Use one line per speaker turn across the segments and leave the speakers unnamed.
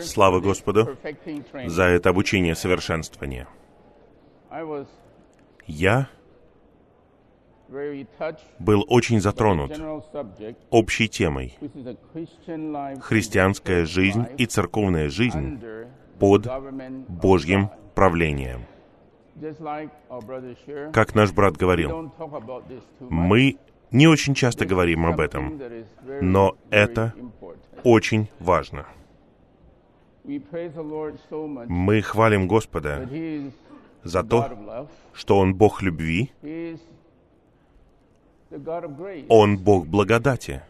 Слава Господу за это обучение совершенствования. Я был очень затронут общей темой «Христианская жизнь и церковная жизнь под Божьим правлением». Как наш брат говорил, мы не очень часто говорим об этом, но это очень важно. Мы хвалим Господа за то, что Он Бог любви, Он Бог благодати,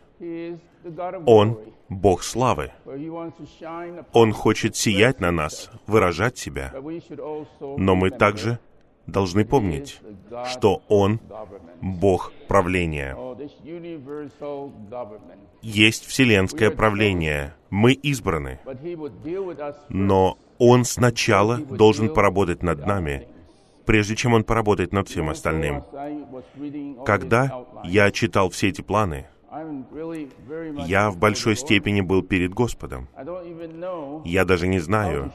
Он Бог славы. Он хочет сиять на нас, выражать себя. Но мы также должны помнить, что Он Бог правления. Есть вселенское правление. Мы избраны. Но Он сначала должен поработать над нами, прежде чем Он поработает над всем остальным. Когда я читал все эти планы, я в большой степени был перед Господом. Я даже не знаю,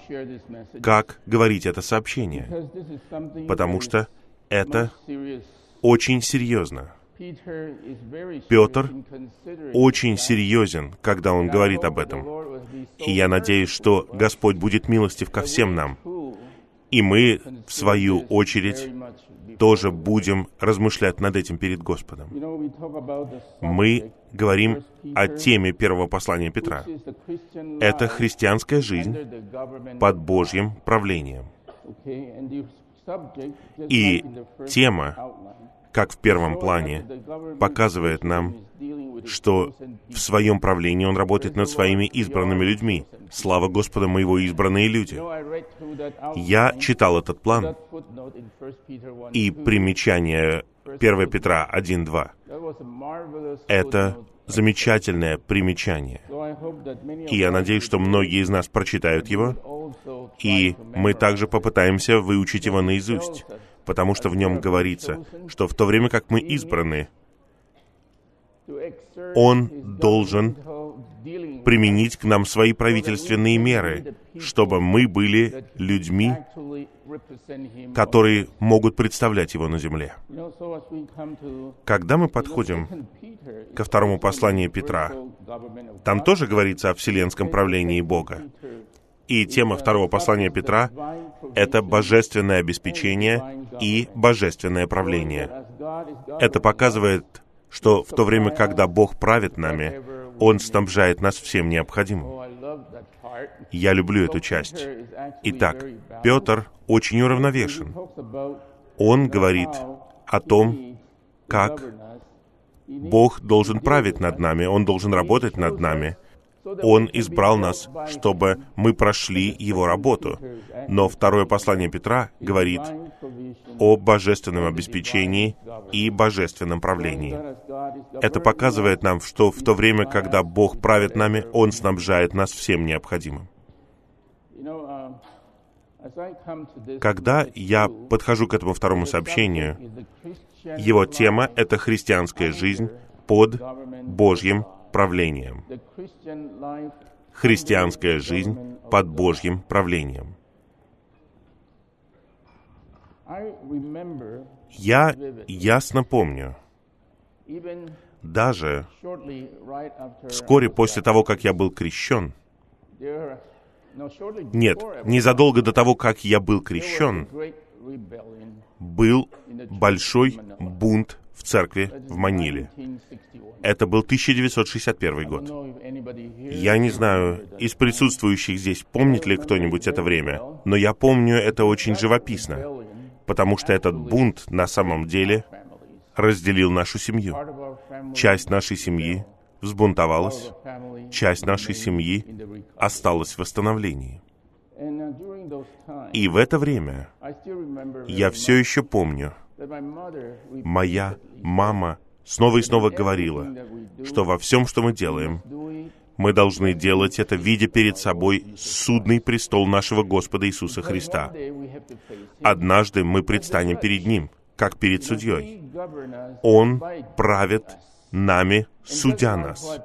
как говорить это сообщение, потому что это очень серьезно. Петр очень серьезен, когда он говорит об этом. И я надеюсь, что Господь будет милостив ко всем нам. И мы, в свою очередь, тоже будем размышлять над этим перед Господом. Мы говорим о теме первого послания Петра. Это христианская жизнь под Божьим правлением. И тема как в первом плане, показывает нам, что в своем правлении Он работает над своими избранными людьми. Слава Господу, мы Его избранные люди. Я читал этот план и примечание 1 Петра 1.2. Это замечательное примечание. И я надеюсь, что многие из нас прочитают его, и мы также попытаемся выучить его наизусть потому что в нем говорится, что в то время как мы избраны, Он должен применить к нам свои правительственные меры, чтобы мы были людьми, которые могут представлять Его на земле. Когда мы подходим ко второму посланию Петра, там тоже говорится о вселенском правлении Бога. И тема второго послания Петра — это божественное обеспечение и божественное правление. Это показывает, что в то время, когда Бог правит нами, Он снабжает нас всем необходимым. Я люблю эту часть. Итак, Петр очень уравновешен. Он говорит о том, как Бог должен править над нами, Он должен работать над нами — он избрал нас, чтобы мы прошли Его работу. Но второе послание Петра говорит о божественном обеспечении и божественном правлении. Это показывает нам, что в то время, когда Бог правит нами, Он снабжает нас всем необходимым. Когда я подхожу к этому второму сообщению, его тема — это христианская жизнь под Божьим правлением. Христианская жизнь под Божьим правлением. Я ясно помню, даже вскоре после того, как я был крещен, нет, незадолго до того, как я был крещен, был большой бунт в церкви в Маниле. Это был 1961 год. Я не знаю, из присутствующих здесь помнит ли кто-нибудь это время, но я помню это очень живописно, потому что этот бунт на самом деле разделил нашу семью. Часть нашей семьи взбунтовалась, часть нашей семьи осталась в восстановлении. И в это время я все еще помню, моя мама снова и снова говорила, что во всем, что мы делаем, мы должны делать это, видя перед собой судный престол нашего Господа Иисуса Христа. Однажды мы предстанем перед Ним, как перед судьей. Он правит нами судя нас.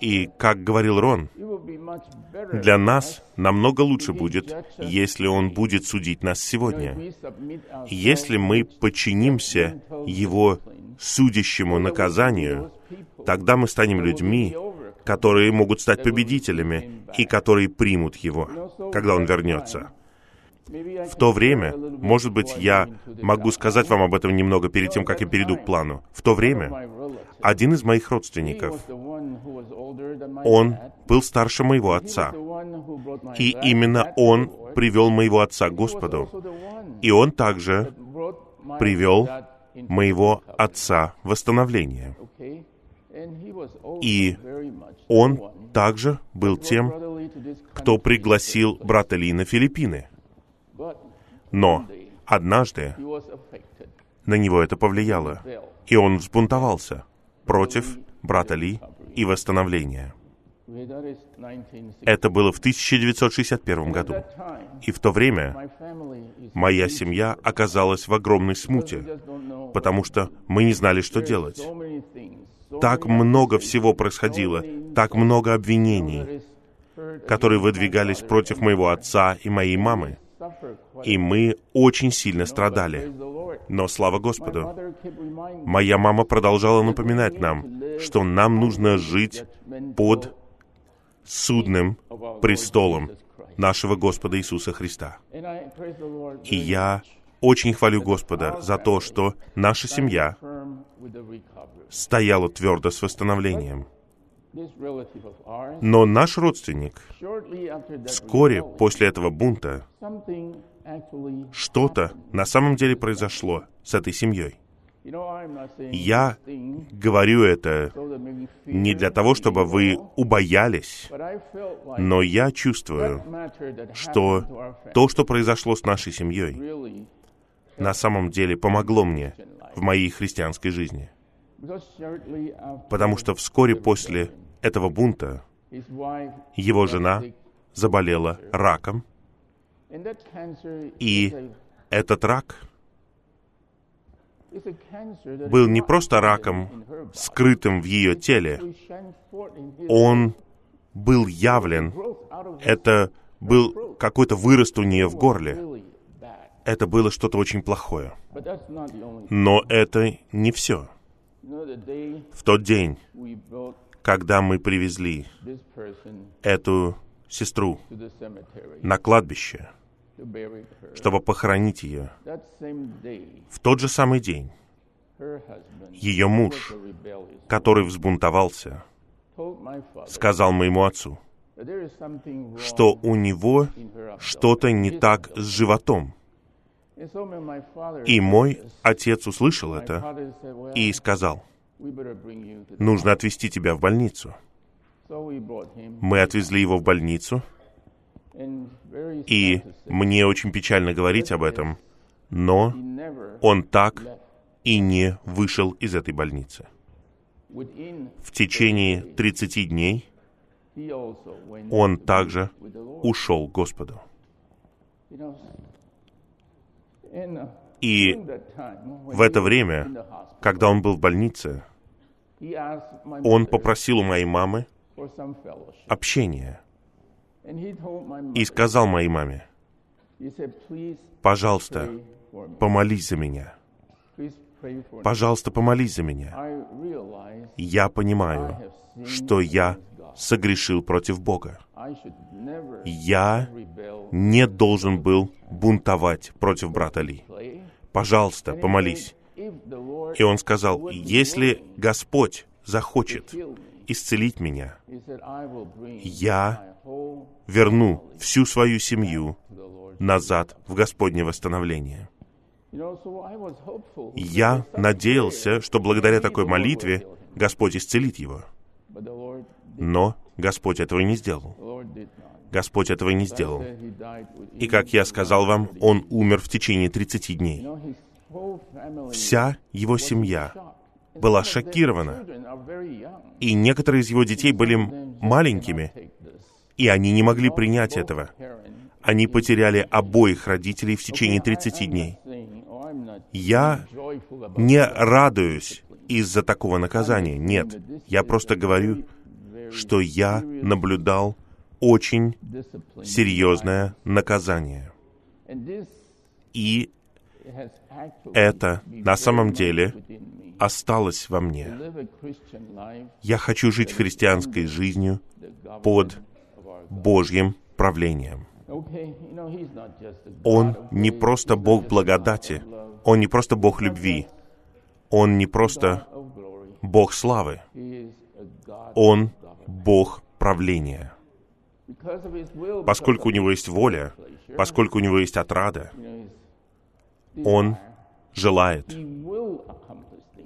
И, как говорил Рон, для нас намного лучше будет, если Он будет судить нас сегодня. Если мы подчинимся Его судящему наказанию, тогда мы станем людьми, которые могут стать победителями и которые примут Его, когда Он вернется. В то время, может быть, я могу сказать вам об этом немного перед тем, как я перейду к плану. В то время один из моих родственников, он был старше моего отца. И именно он привел моего отца к Господу. И он также привел моего отца в восстановление. И он также был тем, кто пригласил брата Ли на Филиппины. Но однажды на него это повлияло, и он взбунтовался против брата Ли и восстановления. Это было в 1961 году. И в то время моя семья оказалась в огромной смуте, потому что мы не знали, что делать. Так много всего происходило, так много обвинений, которые выдвигались против моего отца и моей мамы и мы очень сильно страдали. Но слава Господу, моя мама продолжала напоминать нам, что нам нужно жить под судным престолом нашего Господа Иисуса Христа. И я очень хвалю Господа за то, что наша семья стояла твердо с восстановлением. Но наш родственник вскоре после этого бунта что-то на самом деле произошло с этой семьей. Я говорю это не для того, чтобы вы убоялись, но я чувствую, что то, что произошло с нашей семьей, на самом деле помогло мне в моей христианской жизни. Потому что вскоре после этого бунта его жена заболела раком, и этот рак был не просто раком, скрытым в ее теле. Он был явлен. Это был какой-то вырост у нее в горле. Это было что-то очень плохое. Но это не все. В тот день, когда мы привезли эту сестру на кладбище, чтобы похоронить ее. В тот же самый день ее муж, который взбунтовался, сказал моему отцу, что у него что-то не так с животом. И мой отец услышал это и сказал, нужно отвезти тебя в больницу. Мы отвезли его в больницу, и мне очень печально говорить об этом, но он так и не вышел из этой больницы. В течение 30 дней он также ушел к Господу. И в это время, когда он был в больнице, он попросил у моей мамы общения и сказал моей маме, пожалуйста, помолись за меня. Пожалуйста, помолись за меня. Я понимаю, что я согрешил против Бога. Я не должен был бунтовать против брата Ли. Пожалуйста, помолись. И он сказал, если Господь захочет исцелить меня, я верну всю свою семью назад в Господне восстановление. Я надеялся, что благодаря такой молитве Господь исцелит его. Но Господь этого не сделал. Господь этого не сделал. И, как я сказал вам, он умер в течение 30 дней. Вся его семья была шокирована. И некоторые из его детей были маленькими, и они не могли принять этого. Они потеряли обоих родителей в течение 30 дней. Я не радуюсь из-за такого наказания. Нет, я просто говорю, что я наблюдал очень серьезное наказание. И это на самом деле осталось во мне. Я хочу жить христианской жизнью под Божьим правлением. Он не просто Бог благодати, Он не просто Бог любви, Он не просто Бог славы, Он Бог правления. Поскольку у Него есть воля, поскольку у Него есть отрада, Он желает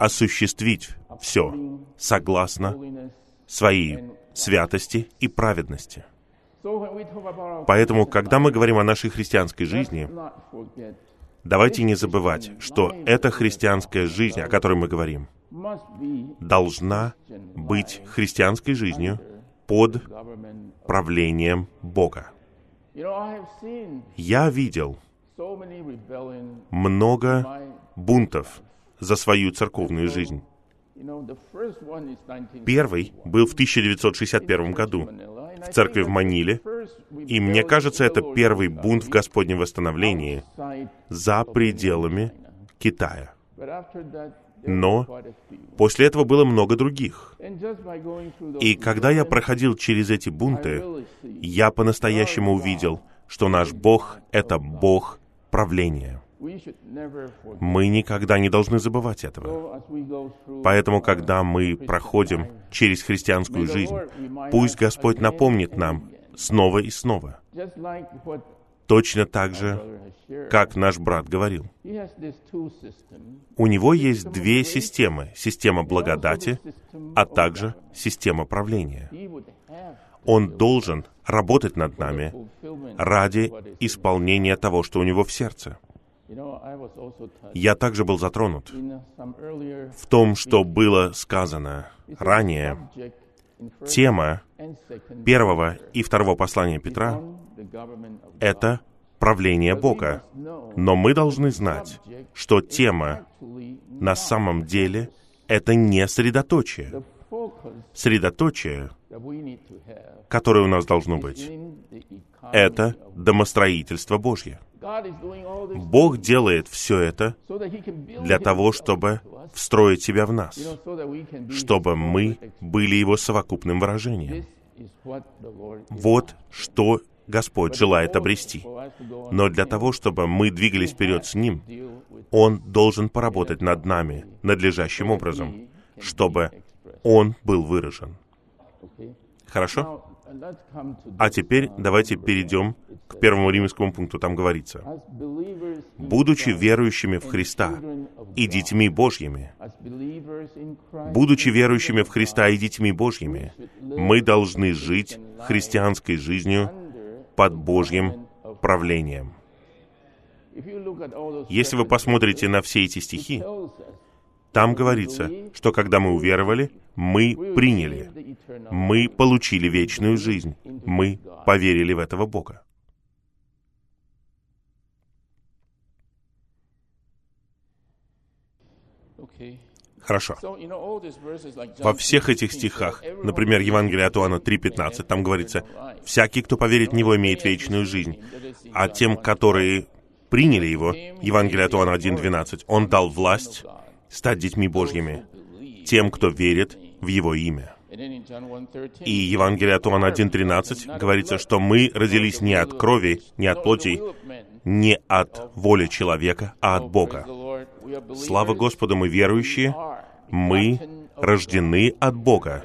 осуществить все согласно своей святости и праведности. Поэтому, когда мы говорим о нашей христианской жизни, давайте не забывать, что эта христианская жизнь, о которой мы говорим, должна быть христианской жизнью под правлением Бога. Я видел много бунтов за свою церковную жизнь. Первый был в 1961 году в церкви в Маниле, и мне кажется, это первый бунт в Господнем восстановлении за пределами Китая. Но после этого было много других. И когда я проходил через эти бунты, я по-настоящему увидел, что наш Бог — это Бог правления. Мы никогда не должны забывать этого. Поэтому, когда мы проходим через христианскую жизнь, пусть Господь напомнит нам снова и снова. Точно так же, как наш брат говорил. У него есть две системы. Система благодати, а также система правления. Он должен работать над нами ради исполнения того, что у него в сердце. Я также был затронут в том, что было сказано ранее. Тема первого и второго послания Петра — это правление Бога. Но мы должны знать, что тема на самом деле — это не средоточие. Средоточие, которое у нас должно быть, это домостроительство Божье. Бог делает все это для того, чтобы встроить себя в нас, чтобы мы были Его совокупным выражением. Вот что Господь желает обрести. Но для того, чтобы мы двигались вперед с Ним, Он должен поработать над нами надлежащим образом, чтобы Он был выражен. Хорошо? А теперь давайте перейдем к первому римскому пункту. Там говорится, «Будучи верующими в Христа и детьми Божьими, будучи верующими в Христа и детьми Божьими, мы должны жить христианской жизнью под Божьим правлением». Если вы посмотрите на все эти стихи, там говорится, что когда мы уверовали, мы приняли, мы получили вечную жизнь, мы поверили в этого Бога. Хорошо. Во всех этих стихах, например, Евангелие от Иоанна 3.15, там говорится, «Всякий, кто поверит в Него, имеет вечную жизнь, а тем, которые приняли Его, Евангелие от Иоанна 1.12, Он дал власть стать детьми Божьими, тем, кто верит в Его имя. И Евангелие от Иоанна 1.13 говорится, что мы родились не от крови, не от плоти, не от воли человека, а от Бога. Слава Господу, мы верующие, мы рождены от Бога.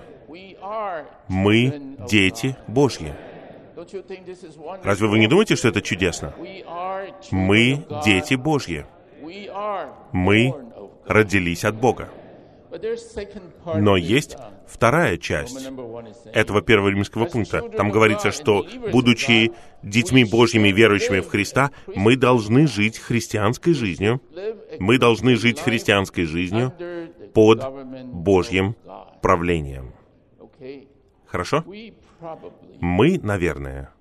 Мы дети Божьи. Разве вы не думаете, что это чудесно? Мы дети Божьи. Мы родились от Бога. Но есть вторая часть этого первого римского пункта. Там говорится, что, будучи детьми Божьими, верующими в Христа, мы должны жить христианской жизнью. Мы должны жить христианской жизнью под Божьим правлением. Хорошо? Мы, наверное,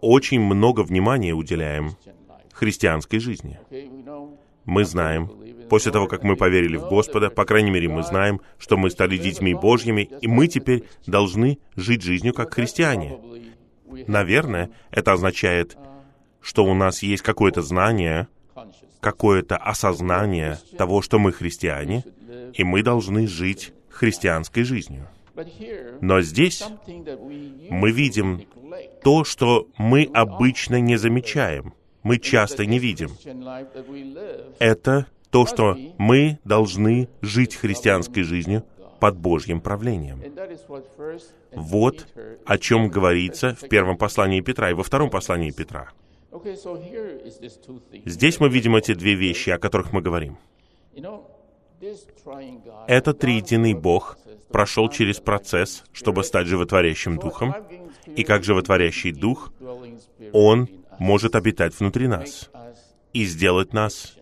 очень много внимания уделяем христианской жизни. Мы знаем, После того, как мы поверили в Господа, по крайней мере, мы знаем, что мы стали детьми Божьими, и мы теперь должны жить жизнью как христиане. Наверное, это означает, что у нас есть какое-то знание, какое-то осознание того, что мы христиане, и мы должны жить христианской жизнью. Но здесь мы видим то, что мы обычно не замечаем, мы часто не видим. Это то, что мы должны жить христианской жизнью под Божьим правлением. Вот о чем говорится в первом послании Петра и во втором послании Петра. Здесь мы видим эти две вещи, о которых мы говорим. Этот триединый Бог прошел через процесс, чтобы стать животворящим Духом, и как животворящий Дух, Он может обитать внутри нас и сделать нас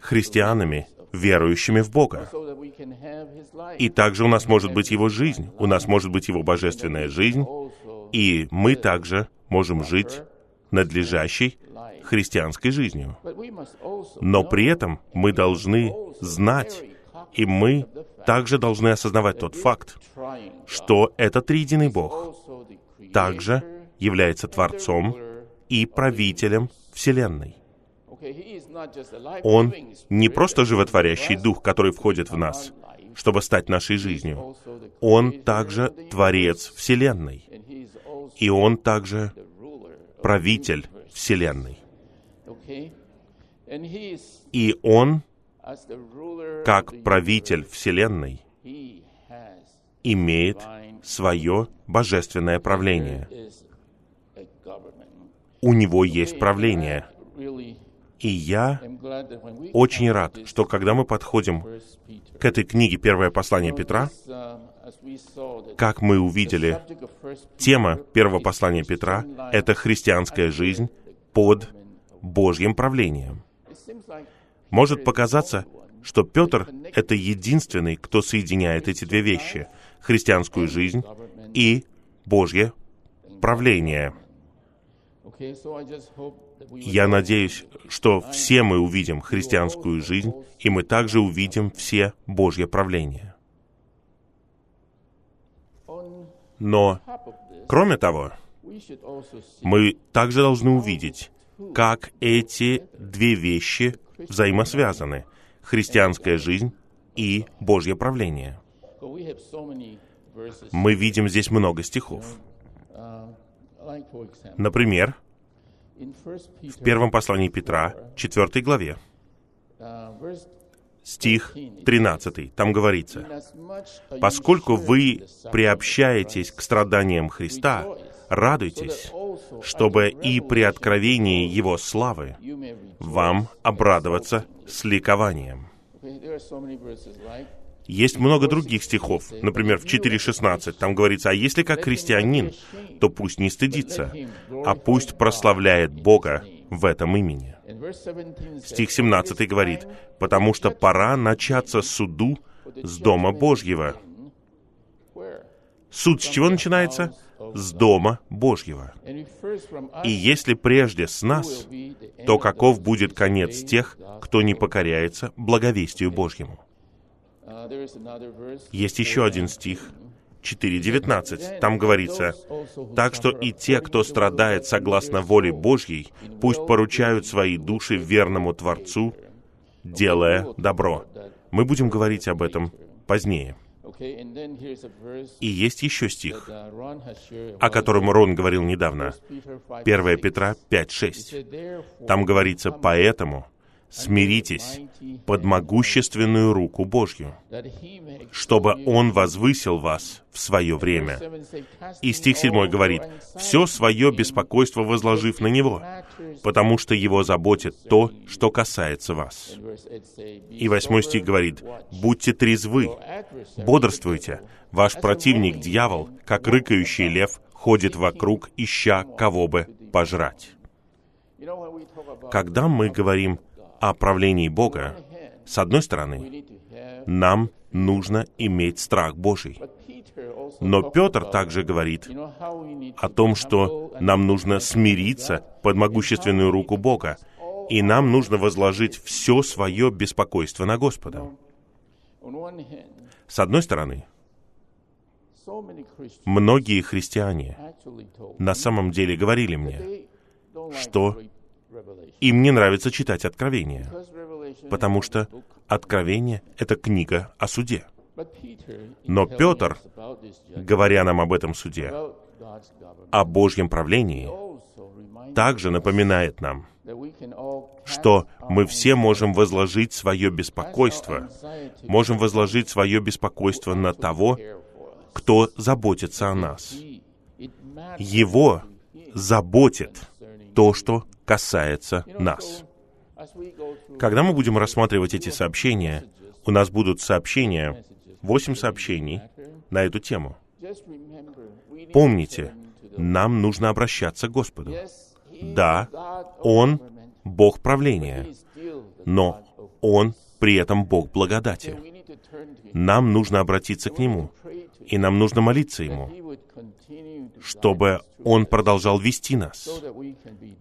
христианами, верующими в Бога. И также у нас может быть Его жизнь, у нас может быть Его божественная жизнь, и мы также можем жить надлежащей христианской жизнью. Но при этом мы должны знать, и мы также должны осознавать тот факт, что этот триединый Бог также является Творцом и правителем Вселенной. Он не просто животворящий дух, который входит в нас, чтобы стать нашей жизнью. Он также Творец Вселенной. И Он также правитель Вселенной. И Он, как правитель Вселенной, имеет свое божественное правление. У него есть правление. И я очень рад, что когда мы подходим к этой книге «Первое послание Петра», как мы увидели, тема первого послания Петра — это христианская жизнь под Божьим правлением. Может показаться, что Петр — это единственный, кто соединяет эти две вещи — христианскую жизнь и Божье правление — я надеюсь, что все мы увидим христианскую жизнь, и мы также увидим все Божье правление. Но, кроме того, мы также должны увидеть, как эти две вещи взаимосвязаны — христианская жизнь и Божье правление. Мы видим здесь много стихов. Например, в первом послании Петра, 4 главе, стих 13, там говорится, «Поскольку вы приобщаетесь к страданиям Христа, радуйтесь, чтобы и при откровении Его славы вам обрадоваться с ликованием». Есть много других стихов. Например, в 4.16 там говорится, «А если как христианин, то пусть не стыдится, а пусть прославляет Бога в этом имени». Стих 17 говорит, «Потому что пора начаться суду с Дома Божьего». Суд с чего начинается? С Дома Божьего. И если прежде с нас, то каков будет конец тех, кто не покоряется благовестию Божьему? Есть еще один стих, 4.19. Там говорится, «Так что и те, кто страдает согласно воле Божьей, пусть поручают свои души верному Творцу, делая добро». Мы будем говорить об этом позднее. И есть еще стих, о котором Рон говорил недавно. 1 Петра 5.6. Там говорится, «Поэтому, смиритесь под могущественную руку Божью, чтобы Он возвысил вас в свое время. И стих 7 говорит, «Все свое беспокойство возложив на Него, потому что Его заботит то, что касается вас». И восьмой стих говорит, «Будьте трезвы, бодрствуйте, ваш противник, дьявол, как рыкающий лев, ходит вокруг, ища кого бы пожрать». Когда мы говорим о правлении Бога, с одной стороны, нам нужно иметь страх Божий. Но Петр также говорит о том, что нам нужно смириться под могущественную руку Бога И нам нужно возложить все свое беспокойство на Господа. С одной стороны, многие христиане на самом деле говорили мне, что им не нравится читать Откровение, потому что Откровение — это книга о суде. Но Петр, говоря нам об этом суде, о Божьем правлении, также напоминает нам, что мы все можем возложить свое беспокойство, можем возложить свое беспокойство на того, кто заботится о нас. Его заботит то, что касается нас. Когда мы будем рассматривать эти сообщения, у нас будут сообщения, восемь сообщений на эту тему. Помните, нам нужно обращаться к Господу. Да, Он Бог правления, но Он при этом Бог благодати. Нам нужно обратиться к Нему, и нам нужно молиться Ему, чтобы Он продолжал вести нас,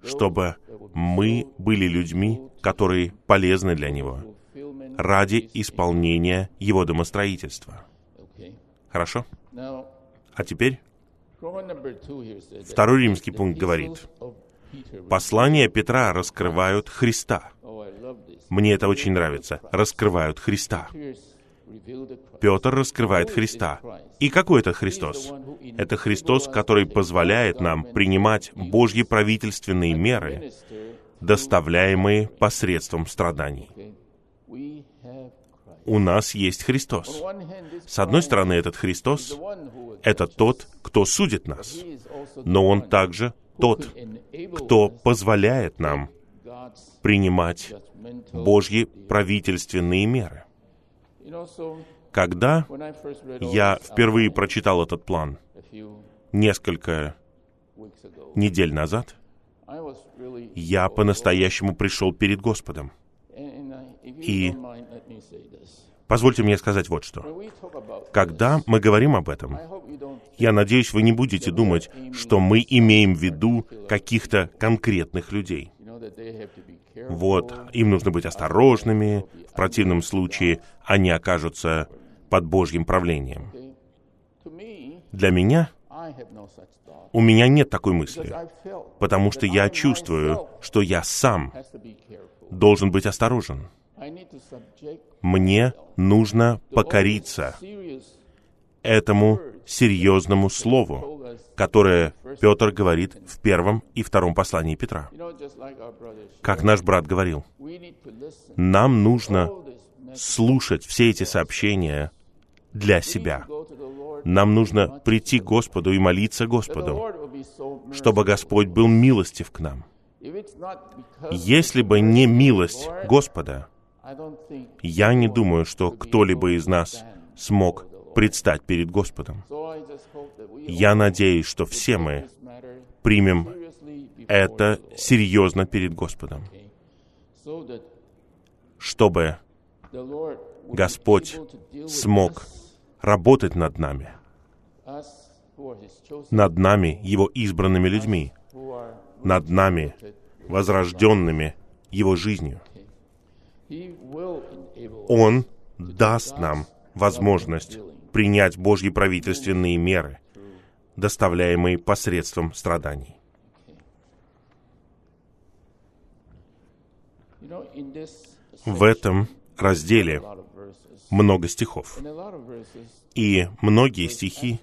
чтобы мы были людьми, которые полезны для Него, ради исполнения Его домостроительства. Хорошо? А теперь второй римский пункт говорит, послания Петра раскрывают Христа. Мне это очень нравится. Раскрывают Христа. Петр раскрывает Христа. И какой это Христос? Это Христос, который позволяет нам принимать Божьи правительственные меры, доставляемые посредством страданий. У нас есть Христос. С одной стороны, этот Христос — это тот, кто судит нас, но Он также тот, кто позволяет нам принимать Божьи правительственные меры. Когда я впервые прочитал этот план несколько недель назад, я по-настоящему пришел перед Господом. И позвольте мне сказать вот что. Когда мы говорим об этом, я надеюсь, вы не будете думать, что мы имеем в виду каких-то конкретных людей. Вот, им нужно быть осторожными, в противном случае они окажутся под Божьим правлением. Для меня у меня нет такой мысли, потому что я чувствую, что я сам должен быть осторожен. Мне нужно покориться этому серьезному слову, которое Петр говорит в первом и втором послании Петра. Как наш брат говорил, нам нужно слушать все эти сообщения для себя. Нам нужно прийти к Господу и молиться Господу, чтобы Господь был милостив к нам. Если бы не милость Господа, я не думаю, что кто-либо из нас смог предстать перед Господом. Я надеюсь, что все мы примем это серьезно перед Господом, чтобы Господь смог работать над нами, над нами, Его избранными людьми, над нами, возрожденными Его жизнью. Он даст нам возможность принять Божьи правительственные меры, доставляемые посредством страданий. В этом разделе много стихов. И многие стихи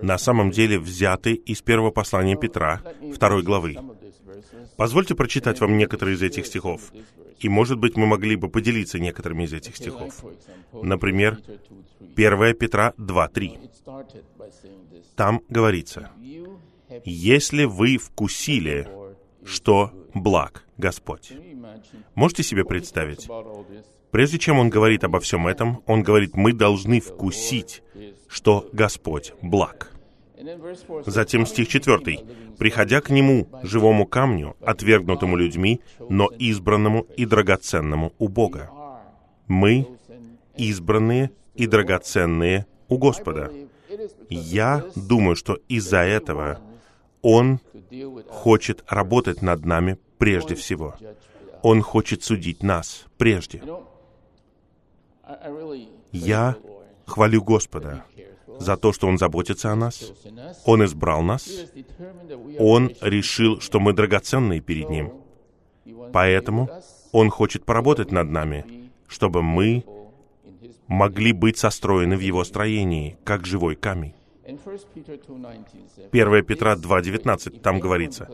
на самом деле взяты из первого послания Петра, второй главы. Позвольте прочитать вам некоторые из этих стихов. И, может быть, мы могли бы поделиться некоторыми из этих стихов. Например, 1 Петра 2.3. Там говорится, «Если вы вкусили, что благ Господь». Можете себе представить? Прежде чем он говорит обо всем этом, он говорит, мы должны вкусить, что Господь благ. Затем стих 4. «Приходя к Нему, живому камню, отвергнутому людьми, но избранному и драгоценному у Бога». Мы избранные и драгоценные у Господа. Я думаю, что из-за этого Он хочет работать над нами прежде всего. Он хочет судить нас прежде. Я хвалю Господа за то, что Он заботится о нас. Он избрал нас. Он решил, что мы драгоценные перед Ним. Поэтому Он хочет поработать над нами, чтобы мы могли быть состроены в Его строении, как живой камень. 1 Петра 2.19, там говорится,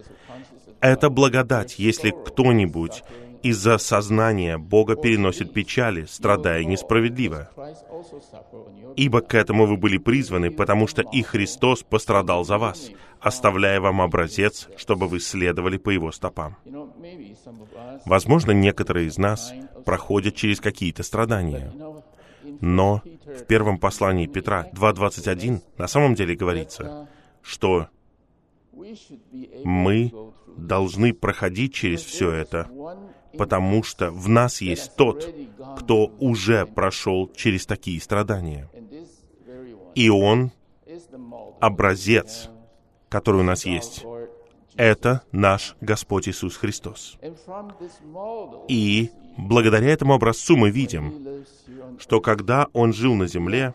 «Это благодать, если кто-нибудь из-за сознания Бога переносит печали, страдая несправедливо. Ибо к этому вы были призваны, потому что и Христос пострадал за вас, оставляя вам образец, чтобы вы следовали по Его стопам. Возможно, некоторые из нас проходят через какие-то страдания. Но в первом послании Петра 2.21 на самом деле говорится, что мы должны проходить через все это, потому что в нас есть тот, кто уже прошел через такие страдания. И он образец, который у нас есть. Это наш Господь Иисус Христос. И благодаря этому образцу мы видим, что когда Он жил на земле,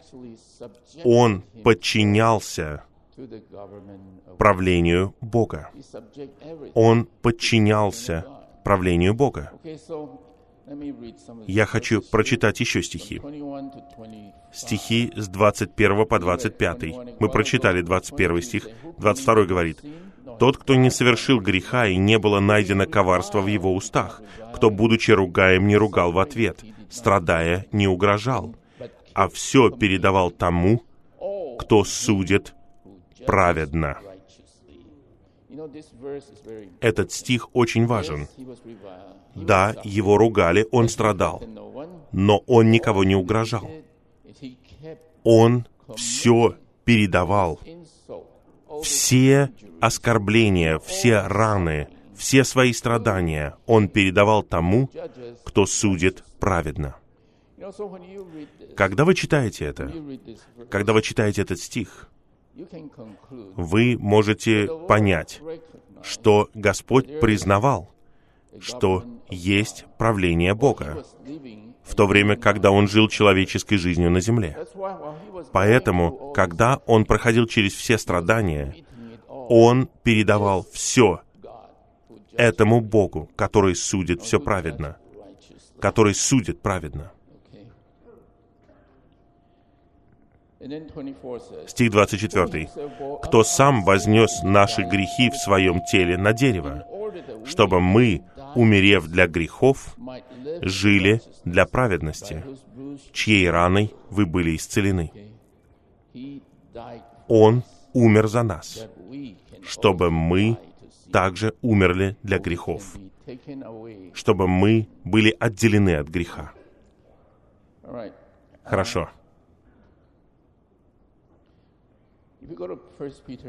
Он подчинялся правлению Бога. Он подчинялся правлению Бога. Я хочу прочитать еще стихи. Стихи с 21 по 25. Мы прочитали 21 стих. 22 говорит, «Тот, кто не совершил греха, и не было найдено коварства в его устах, кто, будучи ругаем, не ругал в ответ, страдая, не угрожал, а все передавал тому, кто судит праведно». Этот стих очень важен. Да, его ругали, он страдал, но он никого не угрожал. Он все передавал. Все оскорбления, все раны, все свои страдания он передавал тому, кто судит праведно. Когда вы читаете это, когда вы читаете этот стих, вы можете понять, что Господь признавал, что есть правление Бога, в то время, когда Он жил человеческой жизнью на земле. Поэтому, когда Он проходил через все страдания, Он передавал все этому Богу, который судит все праведно, который судит праведно. Стих 24. «Кто сам вознес наши грехи в своем теле на дерево, чтобы мы, умерев для грехов, жили для праведности, чьей раной вы были исцелены. Он умер за нас, чтобы мы также умерли для грехов, чтобы мы были отделены от греха. Хорошо.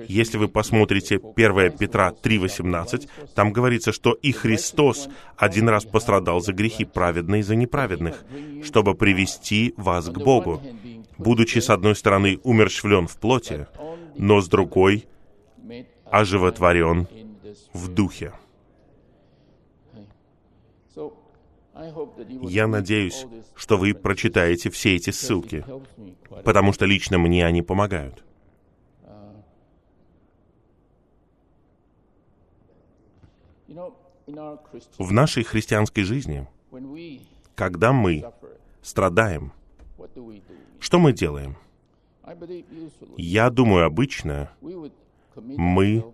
Если вы посмотрите 1 Петра 3.18, там говорится, что и Христос один раз пострадал за грехи праведные и за неправедных, чтобы привести вас к Богу, будучи с одной стороны умерщвлен в плоти, но с другой оживотворен в духе. Я надеюсь, что вы прочитаете все эти ссылки, потому что лично мне они помогают. В нашей христианской жизни, когда мы страдаем, что мы делаем? Я думаю, обычно мы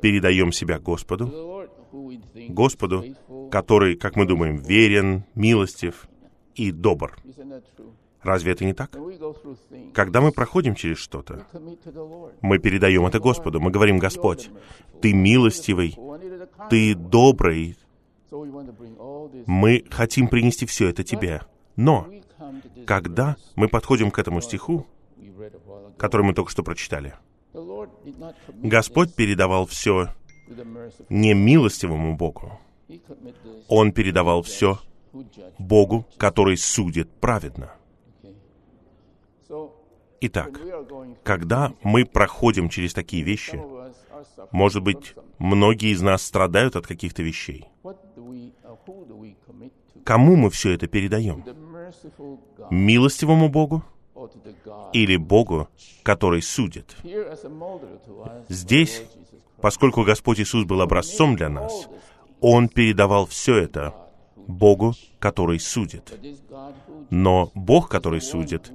передаем себя Господу, Господу, который, как мы думаем, верен, милостив и добр. Разве это не так? Когда мы проходим через что-то, мы передаем это Господу. Мы говорим, Господь, Ты милостивый, Ты добрый. Мы хотим принести все это Тебе. Но, когда мы подходим к этому стиху, который мы только что прочитали, Господь передавал все не милостивому Богу. Он передавал все Богу, который судит праведно. Итак, когда мы проходим через такие вещи, может быть, многие из нас страдают от каких-то вещей. кому мы все это передаем? Милостивому Богу или Богу, который судит? Здесь, поскольку Господь Иисус был образцом для нас, Он передавал все это Богу, который судит. Но Бог, который судит,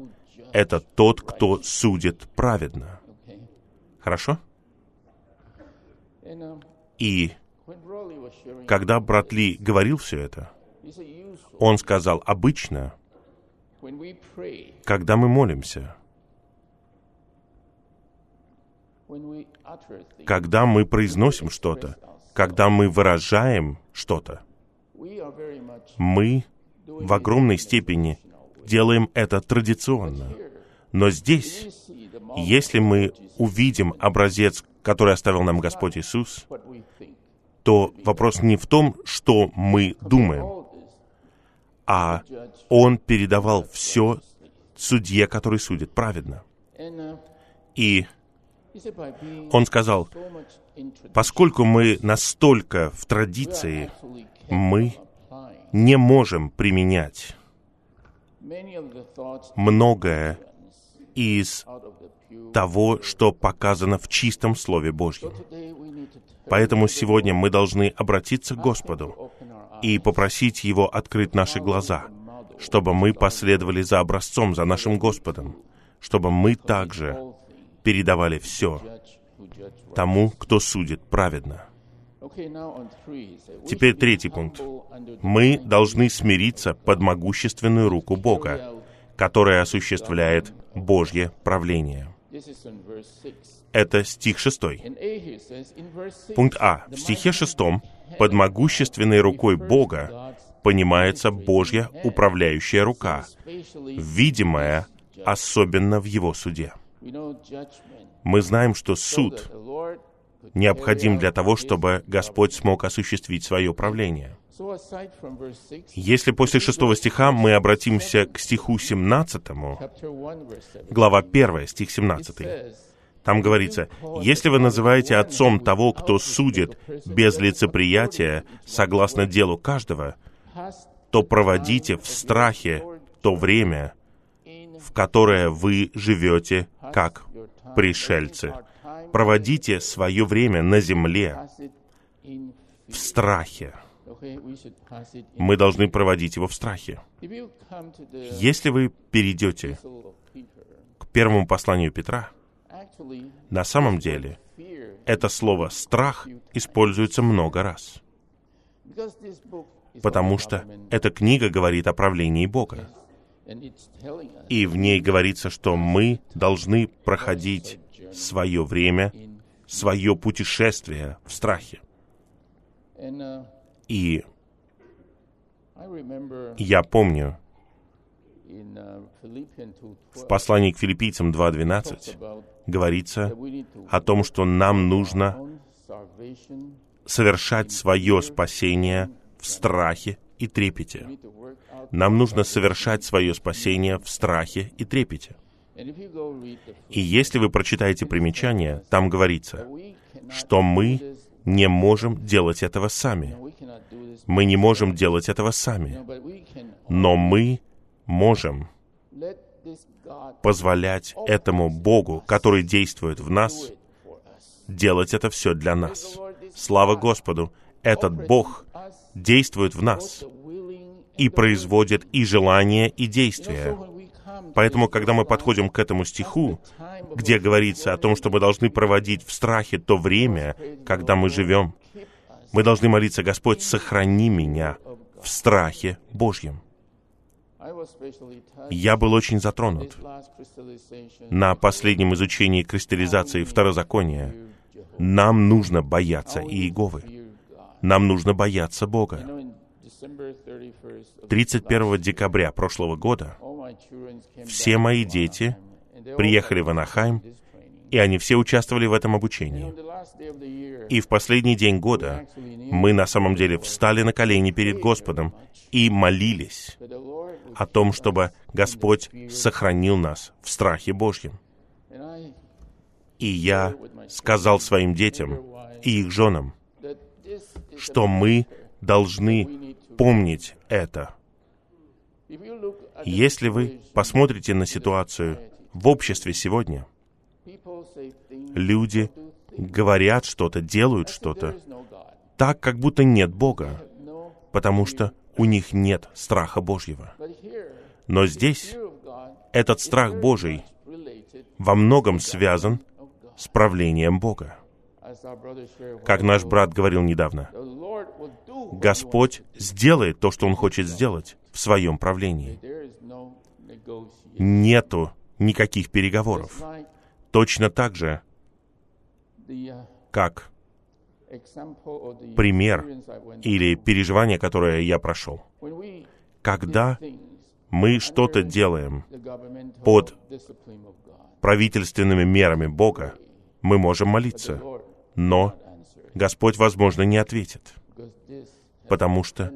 это тот, кто судит праведно. Хорошо? И когда брат Ли говорил все это, он сказал, обычно, когда мы молимся, когда мы произносим что-то, когда мы выражаем что-то, мы в огромной степени делаем это традиционно. Но здесь, если мы увидим образец, который оставил нам Господь Иисус, то вопрос не в том, что мы думаем, а Он передавал все судье, который судит праведно. И он сказал, поскольку мы настолько в традиции, мы не можем применять многое из того, что показано в чистом Слове Божьем. Поэтому сегодня мы должны обратиться к Господу и попросить Его открыть наши глаза, чтобы мы последовали за образцом, за нашим Господом, чтобы мы также передавали все тому, кто судит праведно. Теперь третий пункт. Мы должны смириться под могущественную руку Бога, которая осуществляет Божье правление. Это стих 6. Пункт А. В стихе 6 под могущественной рукой Бога понимается Божья управляющая рука, видимая особенно в Его суде. Мы знаем, что суд необходим для того, чтобы Господь смог осуществить свое правление. Если после шестого стиха мы обратимся к стиху 17, глава 1, стих 17, там говорится, «Если вы называете отцом того, кто судит без лицеприятия, согласно делу каждого, то проводите в страхе то время, в которое вы живете как пришельцы. Проводите свое время на земле в страхе. Мы должны проводить его в страхе. Если вы перейдете к первому посланию Петра, на самом деле это слово «страх» используется много раз. Потому что эта книга говорит о правлении Бога. И в ней говорится, что мы должны проходить свое время, свое путешествие в страхе. И я помню, в послании к филиппийцам 2.12 говорится о том, что нам нужно совершать свое спасение в страхе и трепете. Нам нужно совершать свое спасение в страхе и трепете. И если вы прочитаете примечание, там говорится, что мы не можем делать этого сами. Мы не можем делать этого сами. Но мы можем позволять этому Богу, который действует в нас, делать это все для нас. Слава Господу! Этот Бог действует в нас и производит и желания, и действия. Поэтому, когда мы подходим к этому стиху, где говорится о том, что мы должны проводить в страхе то время, когда мы живем, мы должны молиться, Господь, сохрани меня в страхе Божьем. Я был очень затронут на последнем изучении кристаллизации второзакония. Нам нужно бояться Иеговы. Нам нужно бояться Бога. 31 декабря прошлого года все мои дети приехали в Анахайм, и они все участвовали в этом обучении. И в последний день года мы на самом деле встали на колени перед Господом и молились о том, чтобы Господь сохранил нас в страхе Божьем. И я сказал своим детям и их женам, что мы должны помнить это. Если вы посмотрите на ситуацию в обществе сегодня, люди говорят что-то, делают что-то, так, как будто нет Бога, потому что у них нет страха Божьего. Но здесь этот страх Божий во многом связан с правлением Бога. Как наш брат говорил недавно, Господь сделает то, что Он хочет сделать в своем правлении. Нету никаких переговоров. Точно так же, как пример или переживание, которое я прошел. Когда мы что-то делаем под правительственными мерами Бога, мы можем молиться, но Господь, возможно, не ответит, потому что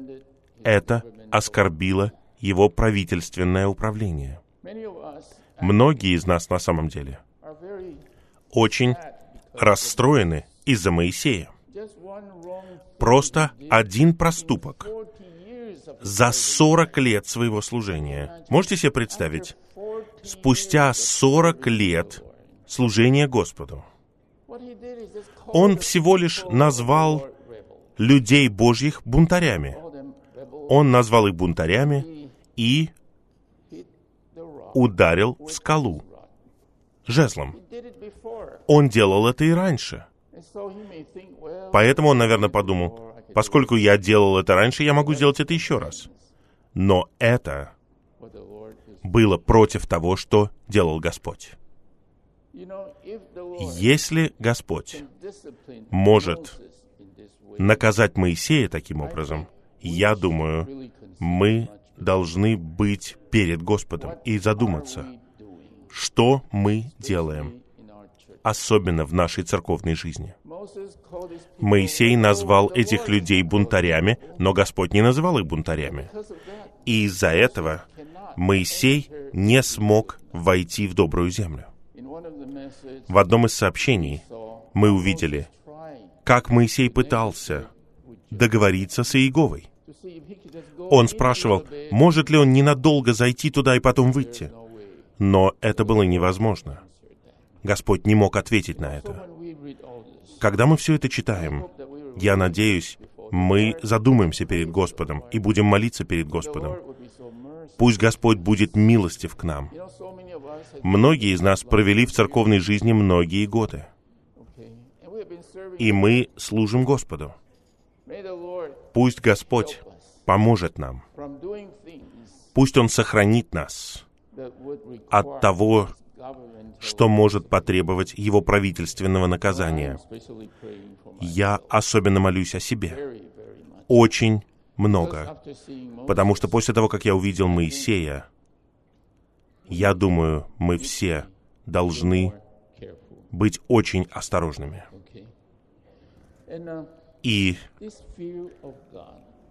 это оскорбило его правительственное управление. Многие из нас на самом деле очень расстроены из-за Моисея. Просто один проступок за 40 лет своего служения. Можете себе представить? Спустя 40 лет служения Господу. Он всего лишь назвал людей Божьих бунтарями. Он назвал их бунтарями и ударил в скалу жезлом. Он делал это и раньше. Поэтому он, наверное, подумал, поскольку я делал это раньше, я могу сделать это еще раз. Но это было против того, что делал Господь. Если Господь может наказать Моисея таким образом, я думаю, мы должны быть перед Господом и задуматься, что мы делаем, особенно в нашей церковной жизни. Моисей назвал этих людей бунтарями, но Господь не называл их бунтарями. И из-за этого Моисей не смог войти в добрую землю. В одном из сообщений мы увидели, как Моисей пытался договориться с Иеговой. Он спрашивал, может ли он ненадолго зайти туда и потом выйти. Но это было невозможно. Господь не мог ответить на это. Когда мы все это читаем, я надеюсь, мы задумаемся перед Господом и будем молиться перед Господом. Пусть Господь будет милостив к нам. Многие из нас провели в церковной жизни многие годы. И мы служим Господу. Пусть Господь поможет нам. Пусть Он сохранит нас от того, что может потребовать его правительственного наказания. Я особенно молюсь о себе. Очень много. Потому что после того, как я увидел Моисея, я думаю, мы все должны быть очень осторожными. И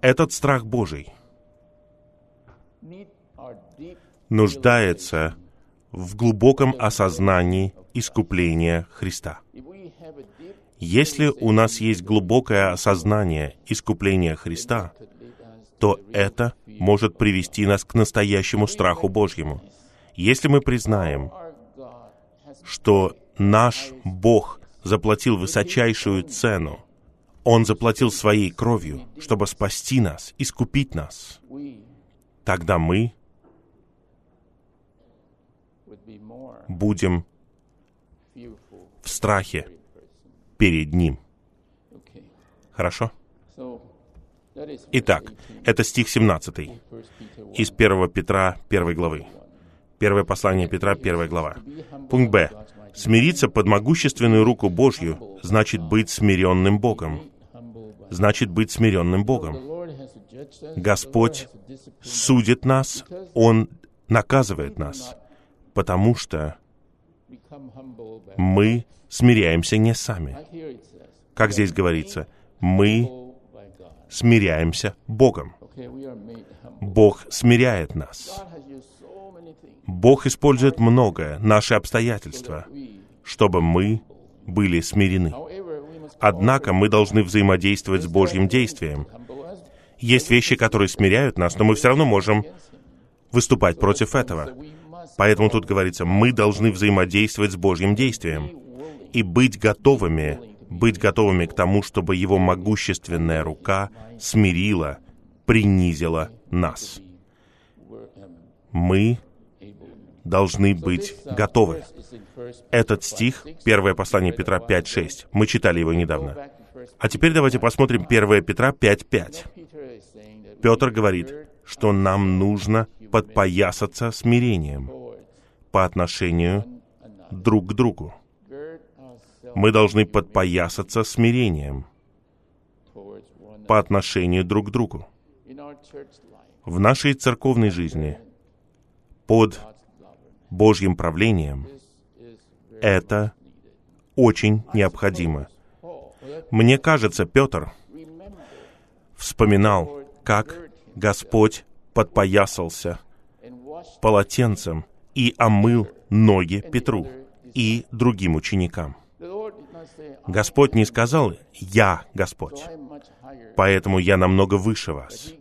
этот страх Божий нуждается в глубоком осознании искупления Христа. Если у нас есть глубокое осознание искупления Христа, то это может привести нас к настоящему страху Божьему. Если мы признаем, что наш Бог заплатил высочайшую цену, Он заплатил своей кровью, чтобы спасти нас, искупить нас, тогда мы будем в страхе перед Ним. Хорошо? Итак, это стих 17 из 1 Петра 1 главы. Первое послание Петра, 1 глава. Пункт Б. Смириться под могущественную руку Божью значит быть смиренным Богом. Значит быть смиренным Богом. Господь судит нас, Он наказывает нас, потому что мы смиряемся не сами. Как здесь говорится, мы смиряемся Богом. Бог смиряет нас. Бог использует многое, наши обстоятельства, чтобы мы были смирены. Однако мы должны взаимодействовать с Божьим действием. Есть вещи, которые смиряют нас, но мы все равно можем выступать против этого. Поэтому тут говорится, мы должны взаимодействовать с Божьим действием и быть готовыми, быть готовыми к тому, чтобы Его могущественная рука смирила, принизила нас. Мы должны быть готовы. Этот стих, первое послание Петра 5.6, мы читали его недавно. А теперь давайте посмотрим 1 Петра 5.5. Петр говорит, что нам нужно подпоясаться смирением по отношению друг к другу. Мы должны подпоясаться смирением по отношению друг к другу. В нашей церковной жизни под Божьим правлением это очень необходимо. Мне кажется, Петр вспоминал, как Господь подпоясался полотенцем и омыл ноги Петру и другим ученикам. Господь не сказал «Я Господь», поэтому я намного выше вас.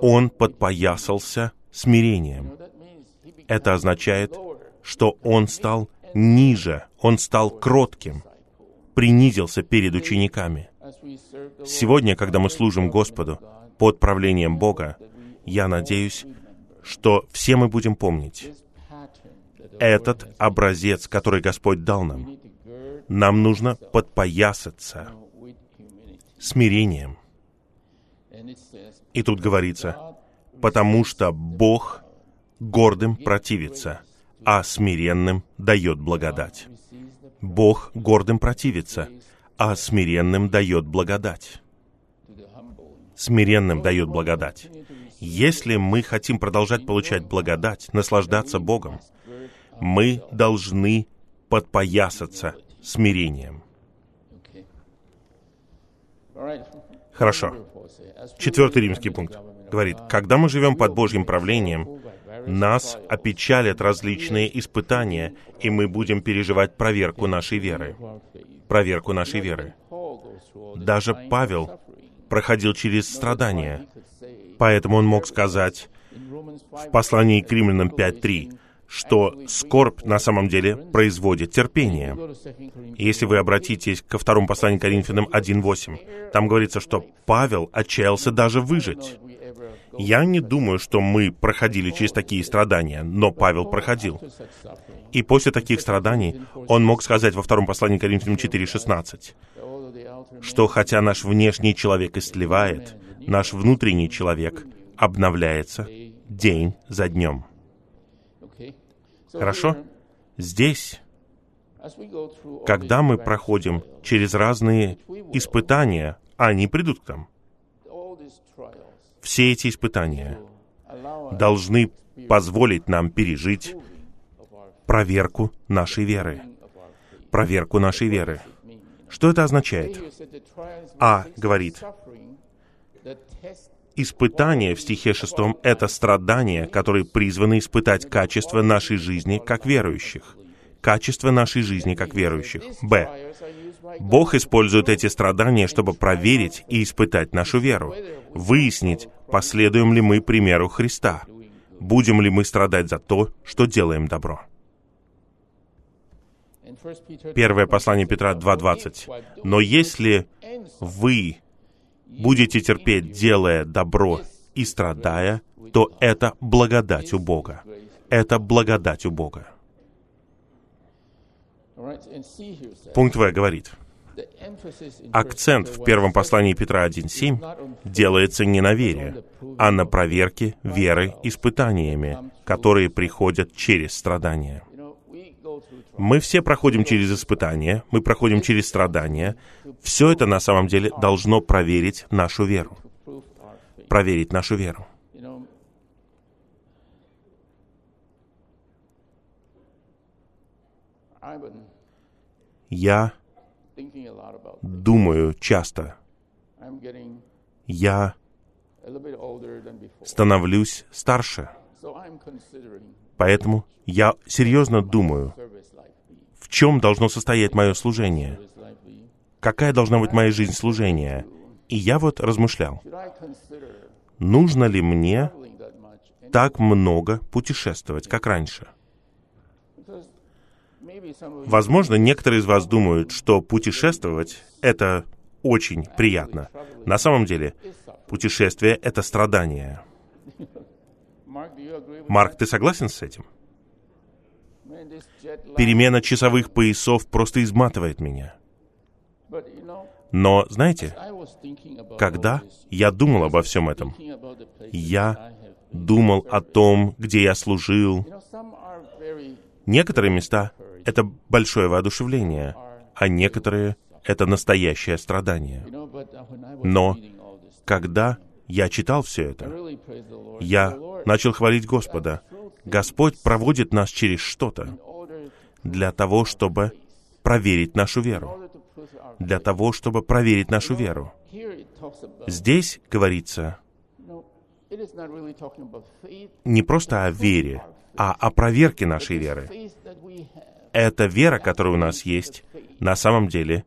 Он подпоясался смирением. Это означает, что он стал ниже, он стал кротким, принизился перед учениками. Сегодня, когда мы служим Господу под правлением Бога, я надеюсь, что все мы будем помнить этот образец, который Господь дал нам. Нам нужно подпоясаться смирением. И тут говорится, потому что Бог гордым противится, а смиренным дает благодать. Бог гордым противится, а смиренным дает благодать. Смиренным дает благодать. Если мы хотим продолжать получать благодать, наслаждаться Богом, мы должны подпоясаться смирением. Хорошо. Четвертый римский пункт говорит, когда мы живем под Божьим правлением, нас опечалят различные испытания, и мы будем переживать проверку нашей веры. Проверку нашей веры. Даже Павел проходил через страдания, поэтому он мог сказать в послании к римлянам 5.3, что скорбь на самом деле производит терпение. если вы обратитесь ко второму посланию Коринфянам 1.8, там говорится, что Павел отчаялся даже выжить. Я не думаю, что мы проходили через такие страдания, но Павел проходил. И после таких страданий он мог сказать во втором послании Коринфянам 4.16, что хотя наш внешний человек истлевает, наш внутренний человек обновляется день за днем. Хорошо? Здесь, когда мы проходим через разные испытания, они придут к нам. Все эти испытания должны позволить нам пережить проверку нашей веры. Проверку нашей веры. Что это означает? А говорит, Испытание в стихе шестом — это страдания, которые призваны испытать качество нашей жизни как верующих. Качество нашей жизни как верующих. Б. Бог использует эти страдания, чтобы проверить и испытать нашу веру, выяснить, последуем ли мы примеру Христа, будем ли мы страдать за то, что делаем добро. Первое послание Петра 2.20. «Но если вы будете терпеть, делая добро и страдая, то это благодать у Бога. Это благодать у Бога. Пункт В говорит, акцент в первом послании Петра 1.7 делается не на вере, а на проверке веры испытаниями, которые приходят через страдания. Мы все проходим через испытания, мы проходим через страдания. Все это на самом деле должно проверить нашу веру. Проверить нашу веру. Я думаю часто. Я становлюсь старше. Поэтому я серьезно думаю, чем должно состоять мое служение? Какая должна быть моя жизнь служения? И я вот размышлял, нужно ли мне так много путешествовать, как раньше? Возможно, некоторые из вас думают, что путешествовать — это очень приятно. На самом деле, путешествие — это страдание. Марк, ты согласен с этим? Перемена часовых поясов просто изматывает меня. Но, знаете, когда я думал обо всем этом, я думал о том, где я служил. Некоторые места — это большое воодушевление, а некоторые — это настоящее страдание. Но когда я читал все это, я начал хвалить Господа. Господь проводит нас через что-то для того, чтобы проверить нашу веру для того, чтобы проверить нашу веру. Здесь говорится не просто о вере, а о проверке нашей веры. Эта вера, которая у нас есть, на самом деле,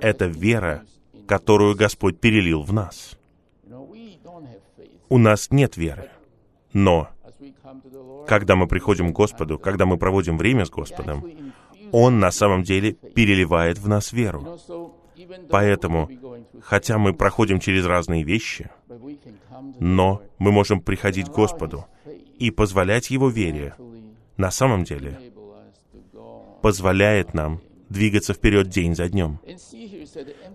это вера, которую Господь перелил в нас. У нас нет веры. Но, когда мы приходим к Господу, когда мы проводим время с Господом, он на самом деле переливает в нас веру. Поэтому, хотя мы проходим через разные вещи, но мы можем приходить к Господу и позволять Его вере, на самом деле, позволяет нам двигаться вперед день за днем.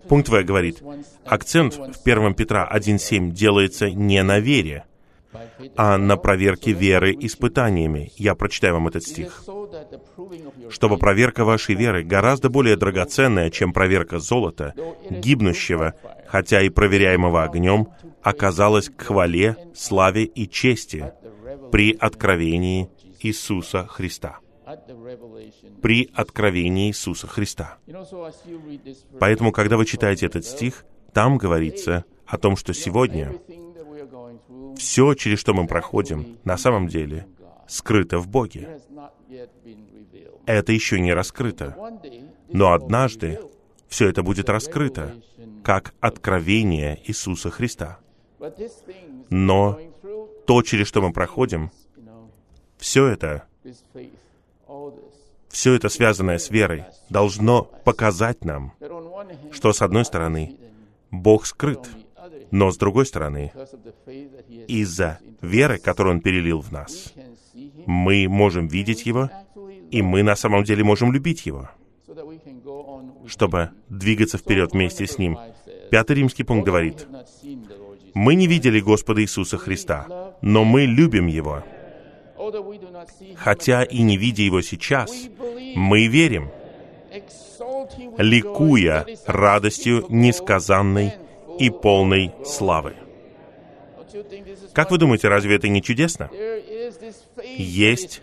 Пункт В говорит, акцент в 1 Петра 1.7 делается не на вере, а на проверке веры испытаниями. Я прочитаю вам этот стих. «Чтобы проверка вашей веры, гораздо более драгоценная, чем проверка золота, гибнущего, хотя и проверяемого огнем, оказалась к хвале, славе и чести при откровении Иисуса Христа» при откровении Иисуса Христа. Поэтому, когда вы читаете этот стих, там говорится о том, что сегодня все, через что мы проходим, на самом деле скрыто в Боге. Это еще не раскрыто. Но однажды все это будет раскрыто, как откровение Иисуса Христа. Но то, через что мы проходим, все это, все это связанное с верой, должно показать нам, что с одной стороны, Бог скрыт, но с другой стороны, из-за веры, которую Он перелил в нас, мы можем видеть Его, и мы на самом деле можем любить Его, чтобы двигаться вперед вместе с Ним. Пятый римский пункт говорит, «Мы не видели Господа Иисуса Христа, но мы любим Его. Хотя и не видя Его сейчас, мы верим, ликуя радостью несказанной и полной славы. Как вы думаете, разве это не чудесно? Есть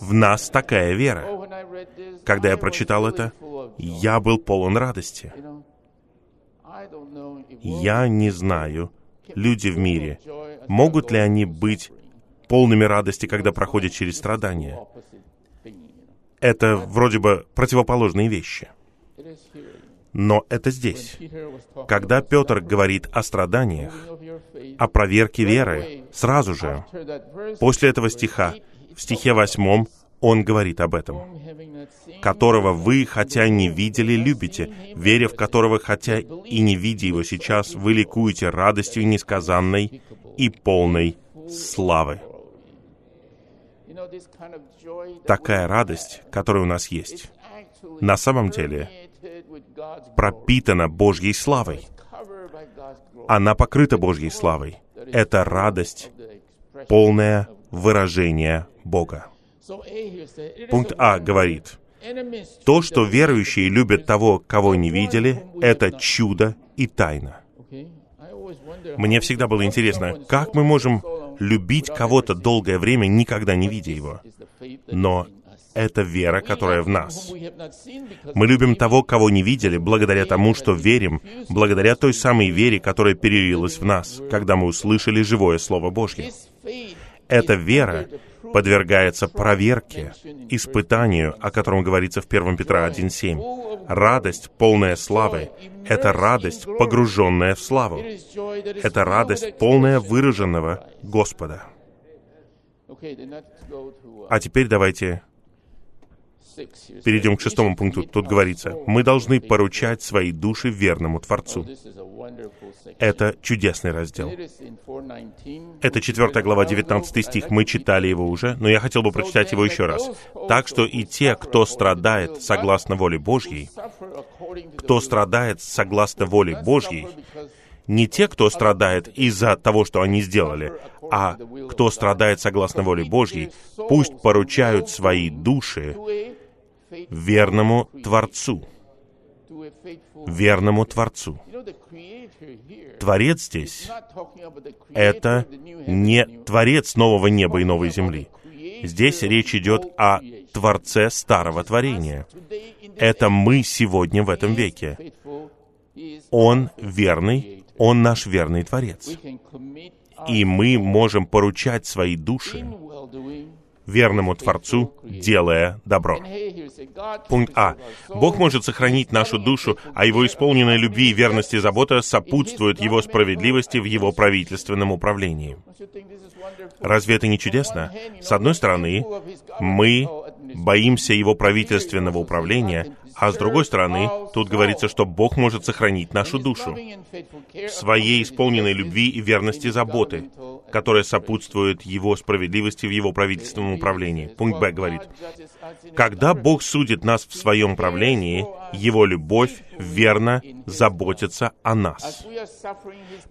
в нас такая вера. Когда я прочитал это, я был полон радости. Я не знаю, люди в мире, могут ли они быть полными радости, когда проходят через страдания. Это вроде бы противоположные вещи. Но это здесь. Когда Петр говорит о страданиях, о проверке веры, сразу же, после этого стиха, в стихе восьмом, он говорит об этом, которого вы, хотя не видели, любите, веря в которого, хотя и не видя его сейчас, вы ликуете радостью несказанной и полной славы. Такая радость, которая у нас есть, на самом деле пропитана Божьей славой. Она покрыта Божьей славой. Это радость, полное выражение Бога. Пункт А говорит, то, что верующие любят того, кого не видели, это чудо и тайна. Мне всегда было интересно, как мы можем любить кого-то долгое время, никогда не видя его. Но это вера, которая в нас. Мы любим того, кого не видели, благодаря тому, что верим, благодаря той самой вере, которая перелилась в нас, когда мы услышали живое Слово Божье. Эта вера подвергается проверке, испытанию, о котором говорится в 1 Петра 1.7. Радость, полная славы, это радость, погруженная в славу. Это радость, полная выраженного Господа. А теперь давайте перейдем к шестому пункту. Тут говорится, мы должны поручать свои души верному Творцу. Это чудесный раздел. Это 4 глава, 19 стих. Мы читали его уже, но я хотел бы прочитать его еще раз. Так что и те, кто страдает согласно воле Божьей, кто страдает согласно воле Божьей, не те, кто страдает из-за того, что они сделали, а кто страдает согласно воле Божьей, пусть поручают свои души верному Творцу. Верному Творцу. Творец здесь — это не Творец нового неба и новой земли. Здесь речь идет о Творце старого творения. Это мы сегодня в этом веке. Он верный, Он наш верный Творец. И мы можем поручать свои души верному Творцу, делая добро. Пункт А. Бог может сохранить нашу душу, а Его исполненная любви и верности и забота сопутствуют Его справедливости в Его правительственном управлении. Разве это не чудесно? С одной стороны, мы боимся Его правительственного управления, а с другой стороны, тут говорится, что Бог может сохранить нашу душу своей исполненной любви и верности заботы, которая сопутствует Его справедливости в Его правительственном управлении. Пункт Б говорит, когда Бог судит нас в своем правлении, Его любовь верно заботится о нас.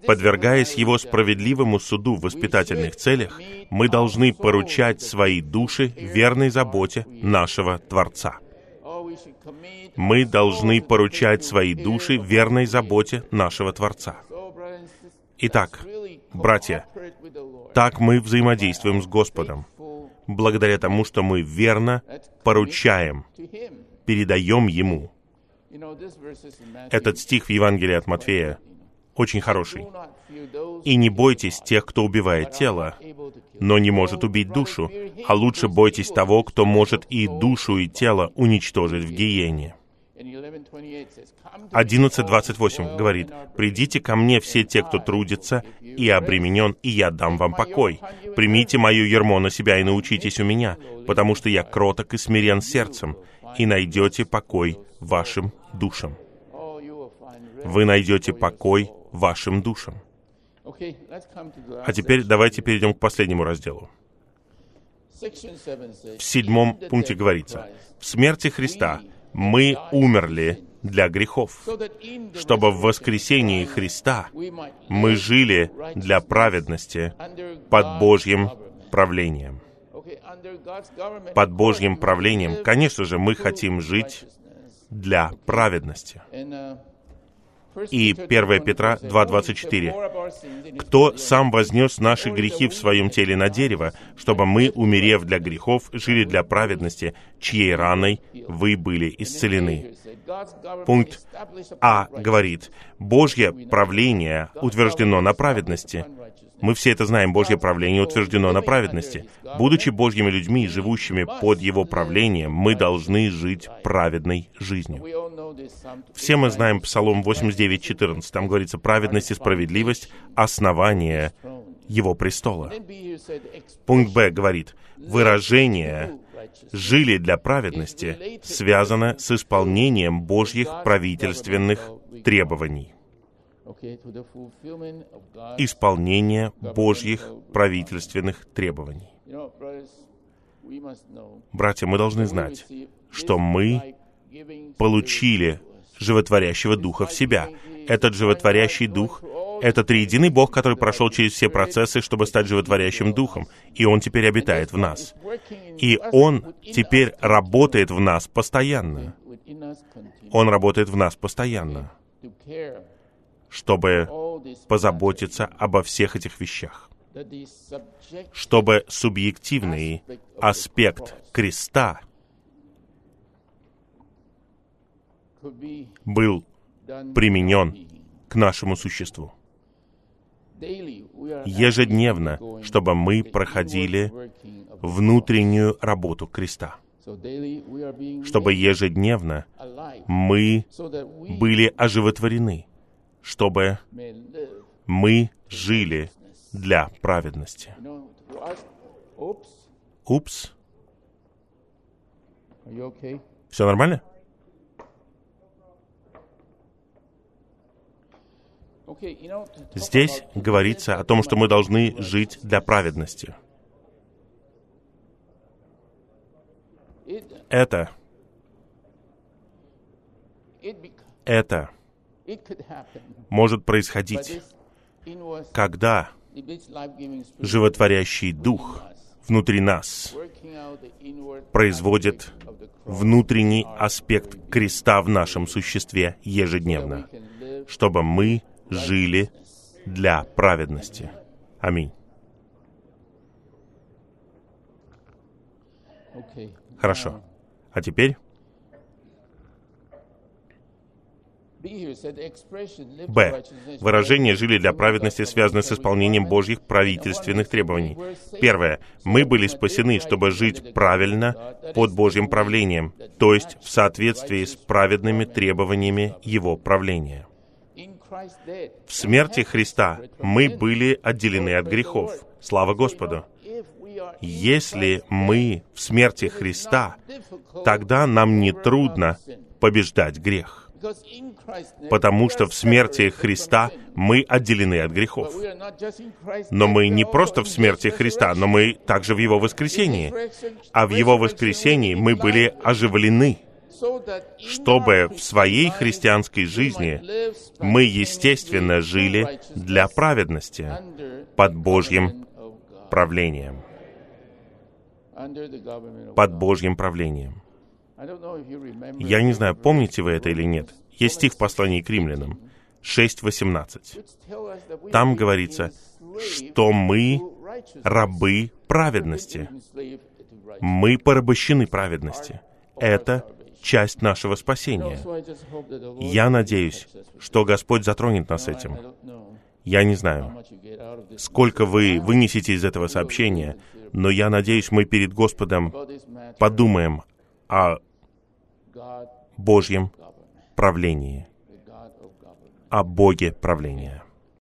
Подвергаясь Его справедливому суду в воспитательных целях, мы должны поручать свои души верной заботе нашего Творца мы должны поручать свои души верной заботе нашего Творца. Итак, братья, так мы взаимодействуем с Господом, благодаря тому, что мы верно поручаем, передаем Ему. Этот стих в Евангелии от Матфея очень хороший. «И не бойтесь тех, кто убивает тело, но не может убить душу, а лучше бойтесь того, кто может и душу, и тело уничтожить в гиене». 11.28 говорит, «Придите ко мне все те, кто трудится и обременен, и я дам вам покой. Примите мою ермо на себя и научитесь у меня, потому что я кроток и смирен сердцем, и найдете покой вашим душам». Вы найдете покой вашим душам. А теперь давайте перейдем к последнему разделу. В седьмом пункте говорится, «В смерти Христа мы умерли для грехов, чтобы в воскресении Христа мы жили для праведности под Божьим правлением. Под Божьим правлением, конечно же, мы хотим жить для праведности и 1 Петра 2.24. «Кто сам вознес наши грехи в своем теле на дерево, чтобы мы, умерев для грехов, жили для праведности, чьей раной вы были исцелены». Пункт А говорит, «Божье правление утверждено на праведности». Мы все это знаем, Божье правление утверждено на праведности. Будучи Божьими людьми, живущими под Его правлением, мы должны жить праведной жизнью. Все мы знаем Псалом 89.14. Там говорится «праведность и справедливость — основание Его престола». Пункт Б говорит «выражение «жили для праведности» связано с исполнением Божьих правительственных требований исполнение Божьих правительственных требований. Братья, мы должны знать, что мы получили животворящего Духа в себя. Этот животворящий Дух — это триединый Бог, который прошел через все процессы, чтобы стать животворящим Духом, и Он теперь обитает в нас. И Он теперь работает в нас постоянно. Он работает в нас постоянно, чтобы позаботиться обо всех этих вещах. Чтобы субъективный аспект креста был применен к нашему существу. Ежедневно, чтобы мы проходили внутреннюю работу креста. чтобы ежедневно мы были оживотворены, чтобы мы жили для праведности. Упс. Все нормально? Здесь говорится о том, что мы должны жить для праведности. Это, это может происходить, когда животворящий дух внутри нас производит внутренний аспект креста в нашем существе ежедневно, чтобы мы жили для праведности. Аминь. Хорошо. А теперь Б. Выражение «жили для праведности» связано с исполнением Божьих правительственных требований. Первое. Мы были спасены, чтобы жить правильно под Божьим правлением, то есть в соответствии с праведными требованиями Его правления. В смерти Христа мы были отделены от грехов. Слава Господу! Если мы в смерти Христа, тогда нам не трудно побеждать грех. Потому что в смерти Христа мы отделены от грехов. Но мы не просто в смерти Христа, но мы также в Его воскресении. А в Его воскресении мы были оживлены чтобы в своей христианской жизни мы, естественно, жили для праведности под Божьим правлением. Под Божьим правлением. Я не знаю, помните вы это или нет. Есть стих в послании к римлянам 6.18. Там говорится, что мы рабы праведности. Мы порабощены праведности. Это часть нашего спасения. Я надеюсь, что Господь затронет нас этим. Я не знаю, сколько вы вынесете из этого сообщения, но я надеюсь, мы перед Господом подумаем о Божьем правлении, о Боге правления.